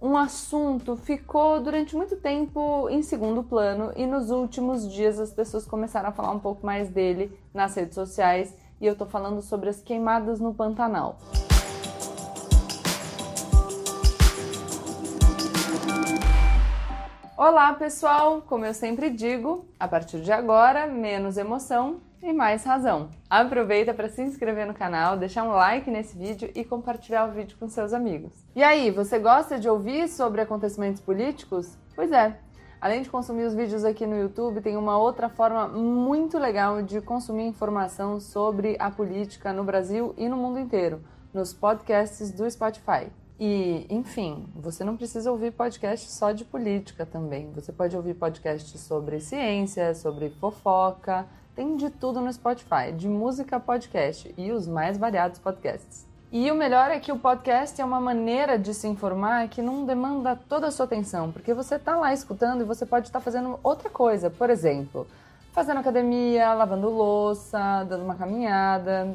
um assunto ficou durante muito tempo em segundo plano e nos últimos dias as pessoas começaram a falar um pouco mais dele nas redes sociais e eu tô falando sobre as queimadas no Pantanal. Olá, pessoal! Como eu sempre digo, a partir de agora, menos emoção e mais razão. Aproveita para se inscrever no canal, deixar um like nesse vídeo e compartilhar o vídeo com seus amigos. E aí, você gosta de ouvir sobre acontecimentos políticos? Pois é. Além de consumir os vídeos aqui no YouTube, tem uma outra forma muito legal de consumir informação sobre a política no Brasil e no mundo inteiro, nos podcasts do Spotify. E, enfim, você não precisa ouvir podcast só de política também. Você pode ouvir podcasts sobre ciência, sobre fofoca. Tem de tudo no Spotify, de música podcast e os mais variados podcasts. E o melhor é que o podcast é uma maneira de se informar que não demanda toda a sua atenção, porque você está lá escutando e você pode estar tá fazendo outra coisa. Por exemplo, fazendo academia, lavando louça, dando uma caminhada,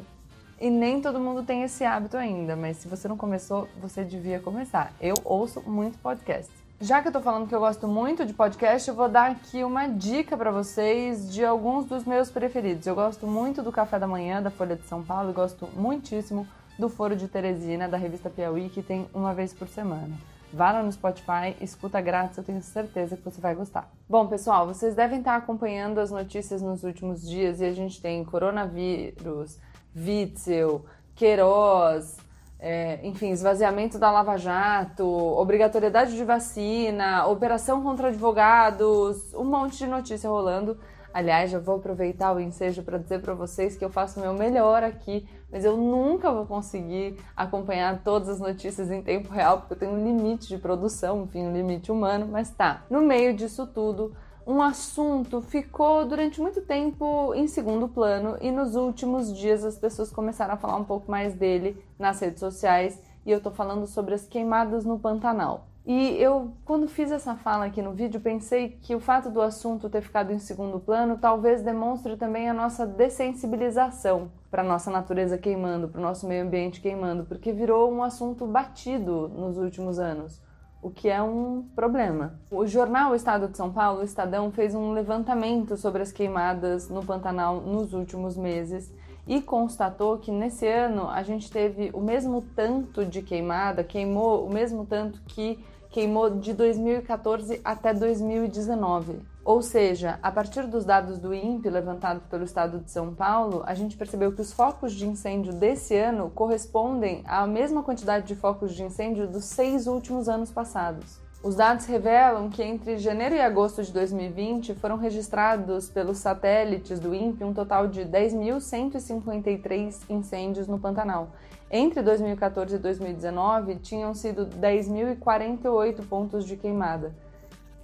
e nem todo mundo tem esse hábito ainda, mas se você não começou, você devia começar. Eu ouço muito podcast. Já que eu tô falando que eu gosto muito de podcast, eu vou dar aqui uma dica para vocês de alguns dos meus preferidos. Eu gosto muito do Café da Manhã da Folha de São Paulo, gosto muitíssimo do Foro de Teresina da revista Piauí, que tem uma vez por semana. Vá lá no Spotify, escuta grátis, eu tenho certeza que você vai gostar. Bom, pessoal, vocês devem estar acompanhando as notícias nos últimos dias e a gente tem coronavírus, Witzel, Queiroz, é, enfim, esvaziamento da Lava Jato, obrigatoriedade de vacina, operação contra advogados, um monte de notícia rolando. Aliás, já vou aproveitar o ensejo para dizer para vocês que eu faço o meu melhor aqui, mas eu nunca vou conseguir acompanhar todas as notícias em tempo real, porque eu tenho um limite de produção, enfim, um limite humano, mas tá. No meio disso tudo, um assunto ficou durante muito tempo em segundo plano e nos últimos dias as pessoas começaram a falar um pouco mais dele nas redes sociais e eu tô falando sobre as queimadas no Pantanal. E eu, quando fiz essa fala aqui no vídeo, pensei que o fato do assunto ter ficado em segundo plano talvez demonstre também a nossa dessensibilização para nossa natureza queimando, para o nosso meio ambiente queimando, porque virou um assunto batido nos últimos anos o que é um problema. O jornal Estado de São Paulo, o Estadão, fez um levantamento sobre as queimadas no Pantanal nos últimos meses e constatou que nesse ano a gente teve o mesmo tanto de queimada, queimou o mesmo tanto que queimou de 2014 até 2019. Ou seja, a partir dos dados do INPE levantados pelo Estado de São Paulo, a gente percebeu que os focos de incêndio desse ano correspondem à mesma quantidade de focos de incêndio dos seis últimos anos passados. Os dados revelam que entre janeiro e agosto de 2020 foram registrados pelos satélites do INPE um total de 10.153 incêndios no Pantanal. Entre 2014 e 2019, tinham sido 10.048 pontos de queimada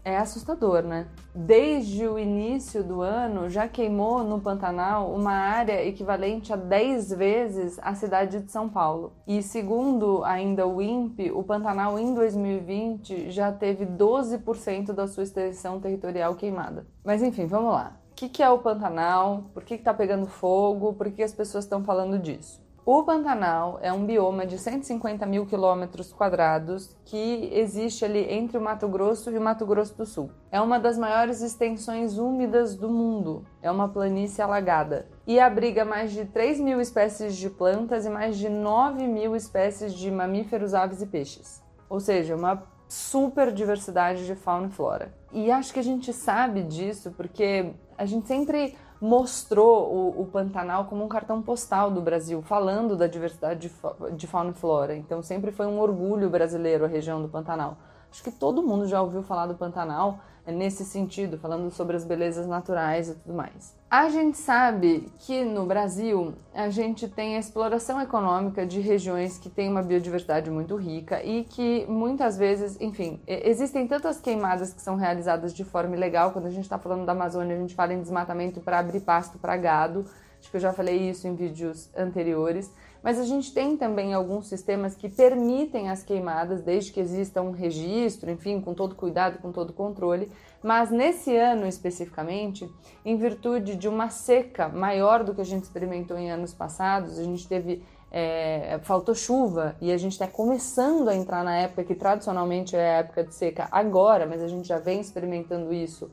é assustador, né? Desde o início do ano, já queimou no Pantanal uma área equivalente a 10 vezes a cidade de São Paulo. E segundo ainda o INPE, o Pantanal em 2020 já teve 12% da sua extensão territorial queimada. Mas enfim, vamos lá. O que, é o Pantanal? Por que está pegando fogo? Por que as pessoas estão falando disso? O Pantanal é um bioma de 150 mil quilômetros quadrados que existe ali entre o Mato Grosso e o Mato Grosso do Sul. É uma das maiores extensões úmidas do mundo. É uma planície alagada e abriga mais de 3 mil espécies de plantas e mais de 9 mil espécies de mamíferos, aves e peixes. Ou seja, uma super diversidade de fauna e flora. E acho que a gente sabe disso porque a gente sempre mostrou o, o, Pantanal como um cartão postal do Brasil, falando da diversidade de, de fauna e flora. Então sempre foi um orgulho brasileiro a região do Pantanal. Acho que todo mundo já ouviu falar do Pantanal nesse sentido, falando sobre as belezas naturais e tudo mais. A gente sabe que no Brasil a gente tem a exploração econômica de regiões que têm uma biodiversidade muito rica e que muitas vezes, enfim, existem tantas queimadas que são realizadas de forma ilegal. Quando a gente está falando da Amazônia, a gente fala em desmatamento para abrir pasto para gado. Acho que eu já falei isso em vídeos anteriores. Mas a gente tem também alguns sistemas que permitem as queimadas, desde que exista um registro, enfim, com todo cuidado, com todo controle. Mas nesse ano especificamente, em virtude de uma seca maior do que a gente experimentou em anos passados, a gente teve é, faltou chuva e a gente está começando a entrar na época que tradicionalmente é a época de seca agora, mas a gente já vem experimentando isso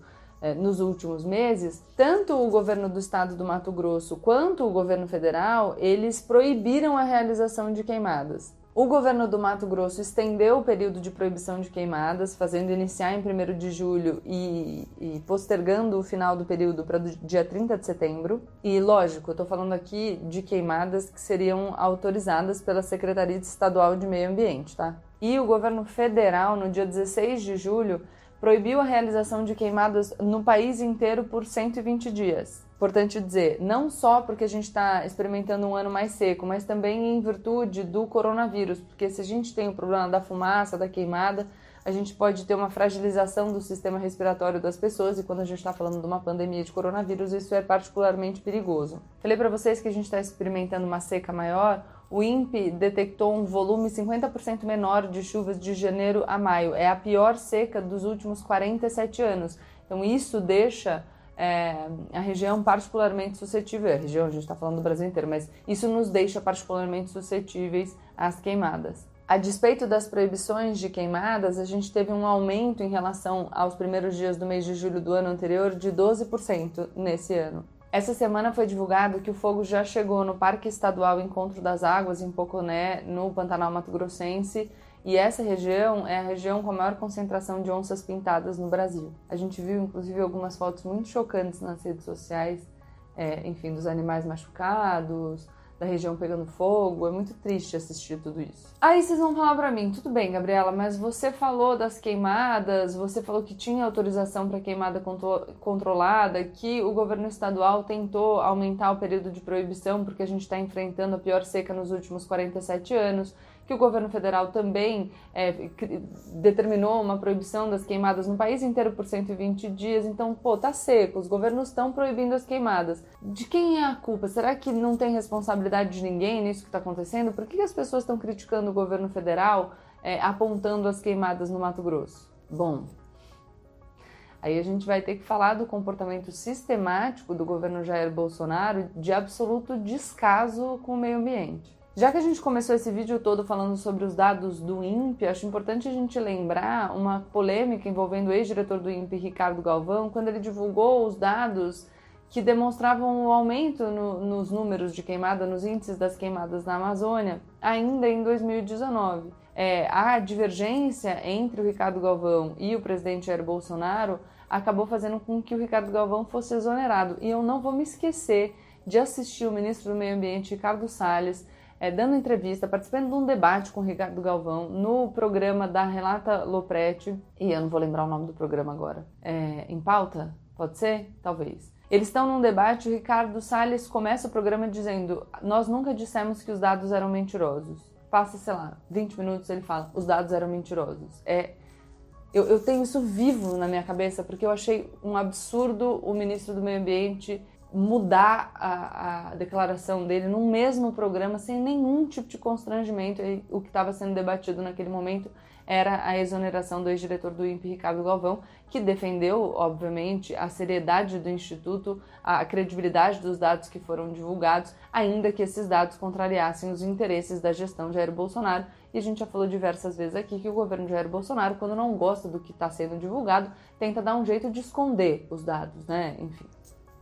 nos últimos meses, tanto o governo do estado do Mato Grosso quanto o governo federal, eles proibiram a realização de queimadas. O governo do Mato Grosso estendeu o período de proibição de queimadas, fazendo iniciar em 1 de julho e, e postergando o final do período para dia 30 de setembro. E, lógico, eu estou falando aqui de queimadas que seriam autorizadas pela Secretaria Estadual de Meio Ambiente, tá? E o governo federal, no dia 16 de julho, proibiu a realização de queimadas no país inteiro por 120 dias. Importante dizer, não só porque a gente está experimentando um ano mais seco, mas também em virtude do coronavírus, porque se a gente tem o problema da fumaça, da queimada, a gente pode ter uma fragilização do sistema respiratório das pessoas e quando a gente está falando de uma pandemia de coronavírus, isso é particularmente perigoso. Falei para vocês que a gente está experimentando uma seca maior. O INPE detectou um volume 50% menor de chuvas de janeiro a maio. É a pior seca dos últimos 47 anos. Então isso deixa é, a região particularmente suscetível, a região, a gente está falando do Brasil inteiro, mas isso nos deixa particularmente suscetíveis às queimadas. A despeito das proibições de queimadas, a gente teve um aumento em relação aos primeiros dias do mês de julho do ano anterior de 12% nesse ano. Essa semana foi divulgado que o fogo já chegou no Parque Estadual Encontro das Águas, em Poconé, no Pantanal Mato Grossense, e essa região é a região com a maior concentração de onças pintadas no Brasil. A gente viu, inclusive, algumas fotos muito chocantes nas redes sociais, é, enfim, dos animais machucados, da região pegando fogo. É muito triste assistir tudo isso. Aí vocês vão falar para mim, tudo bem, Gabriela, mas você falou das queimadas, você falou que tinha autorização para queimada contro controlada, que o governo estadual tentou aumentar o período de proibição porque a gente está enfrentando a pior seca nos últimos 47 anos que o governo federal também é, determinou uma proibição das queimadas no país inteiro por 120 dias. Então, pô, tá seco, os governos estão proibindo as queimadas. De quem é a culpa? Será que não tem responsabilidade de ninguém nisso que está acontecendo? Por que as pessoas estão criticando o governo federal é, apontando as queimadas no Mato Grosso? Bom, Aí a gente vai ter que falar do comportamento sistemático do governo Jair Bolsonaro de absoluto descaso com o meio ambiente. Já que a gente começou esse vídeo todo falando sobre os dados do INPE, acho importante a gente lembrar uma polêmica envolvendo o ex-diretor do INPE, Ricardo Galvão, quando ele divulgou os dados que demonstravam o aumento no, nos números de queimada, nos índices das queimadas na Amazônia, ainda em 2019. É, a divergência entre o Ricardo Galvão e o presidente Jair Bolsonaro acabou fazendo com que o Ricardo Galvão fosse exonerado. E eu não vou me esquecer de assistir o ministro do Meio Ambiente, Ricardo Salles, é, dando entrevista, participando de um debate com o Ricardo Galvão no programa da Relata Lopretti, e eu não vou lembrar o nome do programa agora, é, em pauta? Pode ser? Talvez. Eles estão num debate, o Ricardo Salles começa o programa dizendo: Nós nunca dissemos que os dados eram mentirosos. Passa, sei lá, 20 minutos ele fala: Os dados eram mentirosos. É, eu, eu tenho isso vivo na minha cabeça porque eu achei um absurdo o ministro do Meio Ambiente mudar a, a, declaração dele no mesmo programa sem nenhum tipo de constrangimento. E o que estava sendo debatido naquele momento era a exoneração do ex-diretor do INPE, Ricardo Galvão, que defendeu, obviamente, a seriedade do Instituto, a credibilidade dos dados que foram divulgados, ainda que esses dados contrariassem os interesses da gestão de Jair Bolsonaro. E a gente já falou diversas vezes aqui que o governo de Jair Bolsonaro, quando não gosta do que está sendo divulgado, tenta dar um jeito de esconder os dados, né? Enfim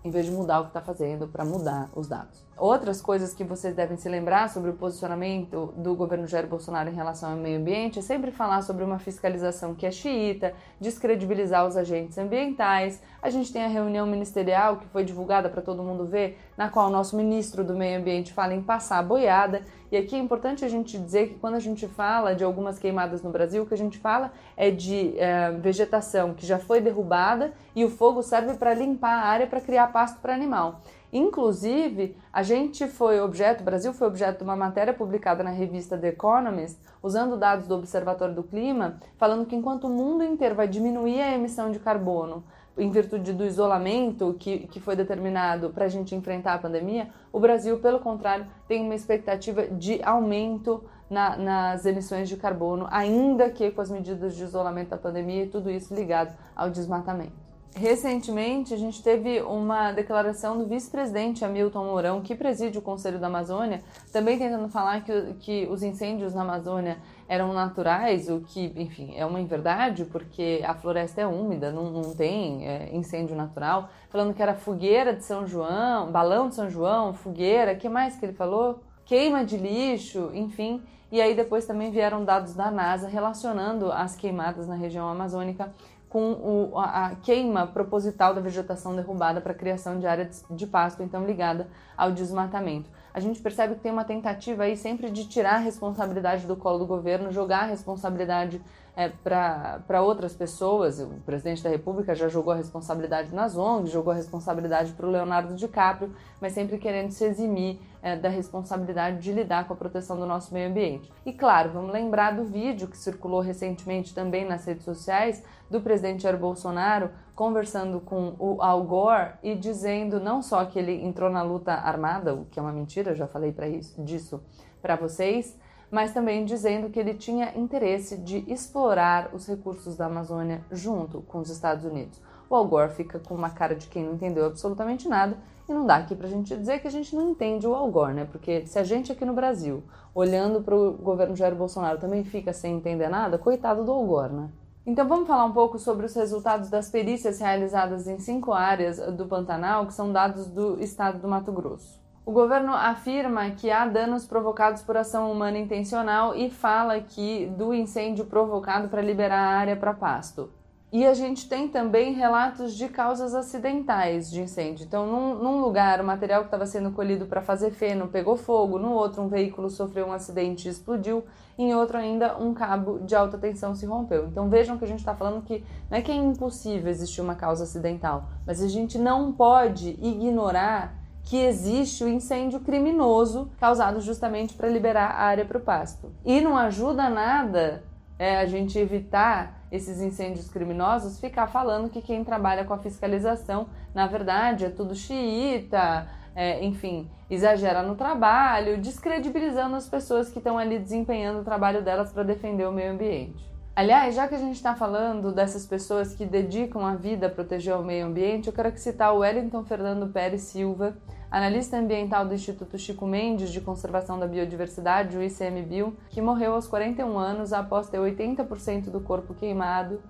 em vez de mudar o que está fazendo para mudar os dados. Outras coisas que vocês devem se lembrar sobre o posicionamento do governo Jair Bolsonaro em relação ao meio ambiente é sempre falar sobre uma fiscalização que é xiita, descredibilizar os agentes ambientais. A gente tem a reunião ministerial que foi divulgada para todo mundo ver, na qual o nosso ministro do Meio Ambiente fala em passar a boiada. E aqui é importante a gente dizer que quando a gente fala de algumas queimadas no Brasil, o que a gente fala é de é, vegetação que já foi derrubada e o fogo serve para limpar a área para criar pasto para animal. Inclusive, a gente foi objeto, o Brasil foi objeto de uma matéria publicada na revista The Economist, usando dados do Observatório do Clima, falando que enquanto o mundo inteiro vai diminuir a emissão de carbono em virtude do isolamento que, que foi determinado para a gente enfrentar a pandemia, o Brasil, pelo contrário, tem uma expectativa de aumento na, nas emissões de carbono, ainda que com as medidas de isolamento da pandemia e tudo isso ligado ao desmatamento. Recentemente, a gente teve uma declaração do vice-presidente Hamilton Mourão, que preside o Conselho da Amazônia, também tentando falar que, que os incêndios na Amazônia eram naturais, o que, enfim, é uma inverdade, porque a floresta é úmida, não, não tem é, incêndio natural. Falando que era fogueira de São João, balão de São João, fogueira, que mais que ele falou? Queima de lixo, enfim. E aí depois também vieram dados da NASA relacionando as queimadas na região amazônica com o, a, queima proposital da vegetação derrubada para a criação de área de pasto, então ligada ao desmatamento. A gente percebe que tem uma tentativa aí sempre de tirar a responsabilidade do colo do governo, jogar a responsabilidade é, para outras pessoas. O presidente da República já jogou a responsabilidade nas ONGs, jogou a responsabilidade para o Leonardo DiCaprio, mas sempre querendo se eximir é, da responsabilidade de lidar com a proteção do nosso meio ambiente. E claro, vamos lembrar do vídeo que circulou recentemente também nas redes sociais do presidente Jair Bolsonaro conversando com o Al Gore e dizendo não só que ele entrou na luta armada, o que é uma mentira, já falei para isso disso para vocês, mas também dizendo que ele tinha interesse de explorar os recursos da Amazônia junto com os Estados Unidos. O Al Gore fica com uma cara de quem não entendeu absolutamente nada e não dá aqui pra gente dizer que a gente não entende o Al Gore, né? Porque se a gente aqui no Brasil, olhando para o governo Jair Bolsonaro, também fica sem entender nada, coitado do Al Gore, né? Então vamos falar um pouco sobre os resultados das perícias realizadas em cinco áreas do Pantanal, que são dados do estado do Mato Grosso. O governo afirma que há danos provocados por ação humana intencional e fala aqui do incêndio provocado para liberar a área para pasto. E a gente tem também relatos de causas acidentais de incêndio. Então, num, num lugar, o material que estava sendo colhido para fazer feno pegou fogo, no outro, um veículo sofreu um acidente e explodiu, em outro, ainda, um cabo de alta tensão se rompeu. Então, vejam que a gente está falando que não é que é impossível existir uma causa acidental, mas a gente não pode ignorar que existe o incêndio criminoso causado justamente para liberar a área para o pasto. E não ajuda nada é, a gente evitar esses incêndios criminosos, ficar falando que quem trabalha com a fiscalização, na verdade, é tudo xiita, é, enfim, exagera no trabalho, descredibilizando as pessoas que estão ali desempenhando o trabalho delas para defender o meio ambiente. Aliás, já que a gente está falando dessas pessoas que dedicam a vida a proteger o meio ambiente, eu quero citar o Wellington Fernando Pérez Silva, analista ambiental do Instituto Chico Mendes de Conservação da Biodiversidade, o ICMBio, que morreu aos 41 anos após ter 80% do corpo queimado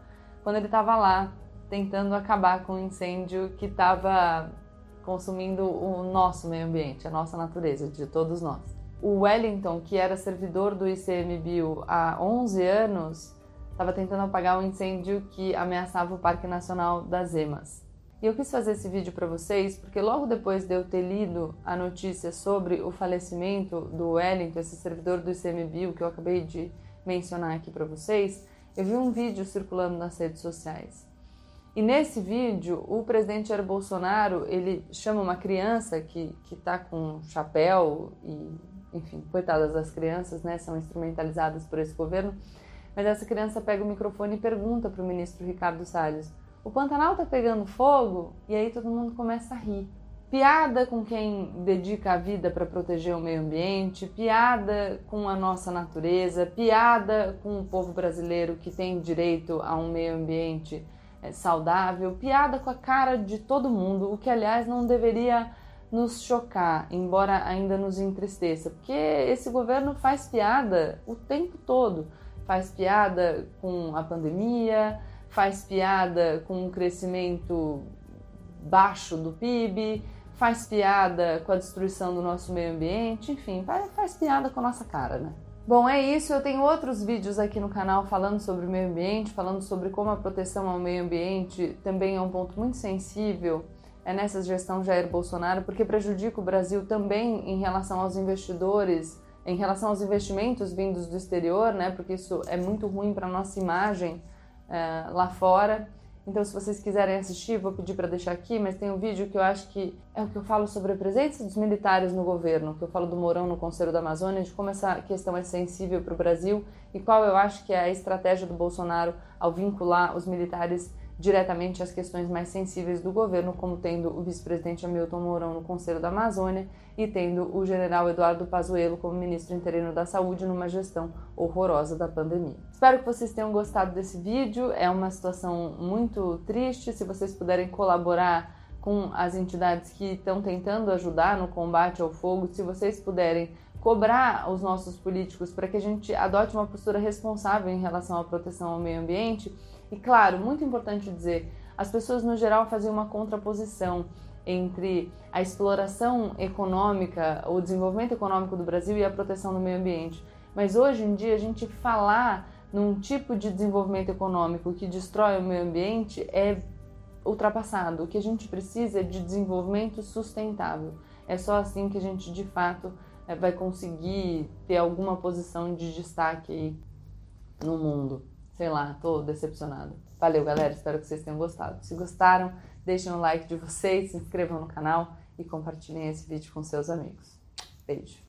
quando ele estava lá tentando acabar com um incêndio que estava consumindo o nosso meio ambiente, a nossa natureza, de todos nós. O Wellington, que era servidor do ICMBio há 11 anos, estava tentando apagar um incêndio que ameaçava o Parque Nacional das Emas. E eu quis fazer esse vídeo para vocês porque logo depois de eu ter lido a notícia sobre o falecimento do Wellington, esse servidor do ICMBio que eu acabei de mencionar aqui para vocês, eu vi um vídeo circulando nas redes sociais. E nesse vídeo, o presidente Jair Bolsonaro, ele chama uma criança que, que tá com chapéu e, enfim, coitadas das crianças, né, são instrumentalizadas por esse governo, mas essa criança pega o microfone e pergunta para o ministro Ricardo Salles o Pantanal tá pegando fogo e aí todo mundo começa a rir. Piada com quem dedica a vida para proteger o meio ambiente, piada com a nossa natureza, piada com o povo brasileiro que tem direito a um meio ambiente é, saudável, piada com a cara de todo mundo, o que aliás não deveria nos chocar, embora ainda nos entristeça, porque esse governo faz piada o tempo todo, faz piada com a pandemia, faz piada com o crescimento baixo do PIB, faz piada com a destruição do nosso meio ambiente, enfim, faz piada com a nossa cara, né? Bom, é isso. Eu tenho outros vídeos aqui no canal falando sobre o meio ambiente, falando sobre como a proteção ao meio ambiente também é um ponto muito sensível é nessa gestão Jair Bolsonaro, porque prejudica o Brasil também em relação aos investidores, em relação aos investimentos vindos do exterior, né? Porque isso é muito ruim para nossa imagem uh, lá fora. Então, se vocês quiserem assistir, vou pedir para deixar aqui, mas tem um vídeo que eu acho que é o que eu falo sobre a presença dos militares no governo, que eu falo do Mourão no Conselho da Amazônia, de como essa questão é sensível para o Brasil e qual eu acho que é a estratégia do Bolsonaro ao vincular os militares diretamente às questões mais sensíveis do governo, como tendo o vice-presidente Hamilton Mourão no Conselho da Amazônia e tendo o general Eduardo Pazuello como ministro interino da Saúde numa gestão horrorosa da pandemia. Espero que vocês tenham gostado desse vídeo. É uma situação muito triste. Se vocês puderem colaborar com as entidades que estão tentando ajudar no combate ao fogo, se vocês puderem cobrar os nossos políticos para que a gente adote uma postura responsável em relação à proteção ao meio ambiente. E claro, muito importante dizer, as pessoas no geral faziam uma contraposição entre a exploração econômica, o desenvolvimento econômico do Brasil e a proteção do meio ambiente. Mas hoje em dia a gente falar num tipo de desenvolvimento econômico que destrói o meio ambiente é ultrapassado. O que a gente precisa é de desenvolvimento sustentável. É só assim que a gente de fato é, vai conseguir ter alguma posição de destaque no mundo. Sei lá, tô decepcionada. Valeu, galera. Espero que vocês tenham gostado. Se gostaram, deixem um like de vocês, se inscrevam no canal e compartilhem esse vídeo com seus amigos. Beijo.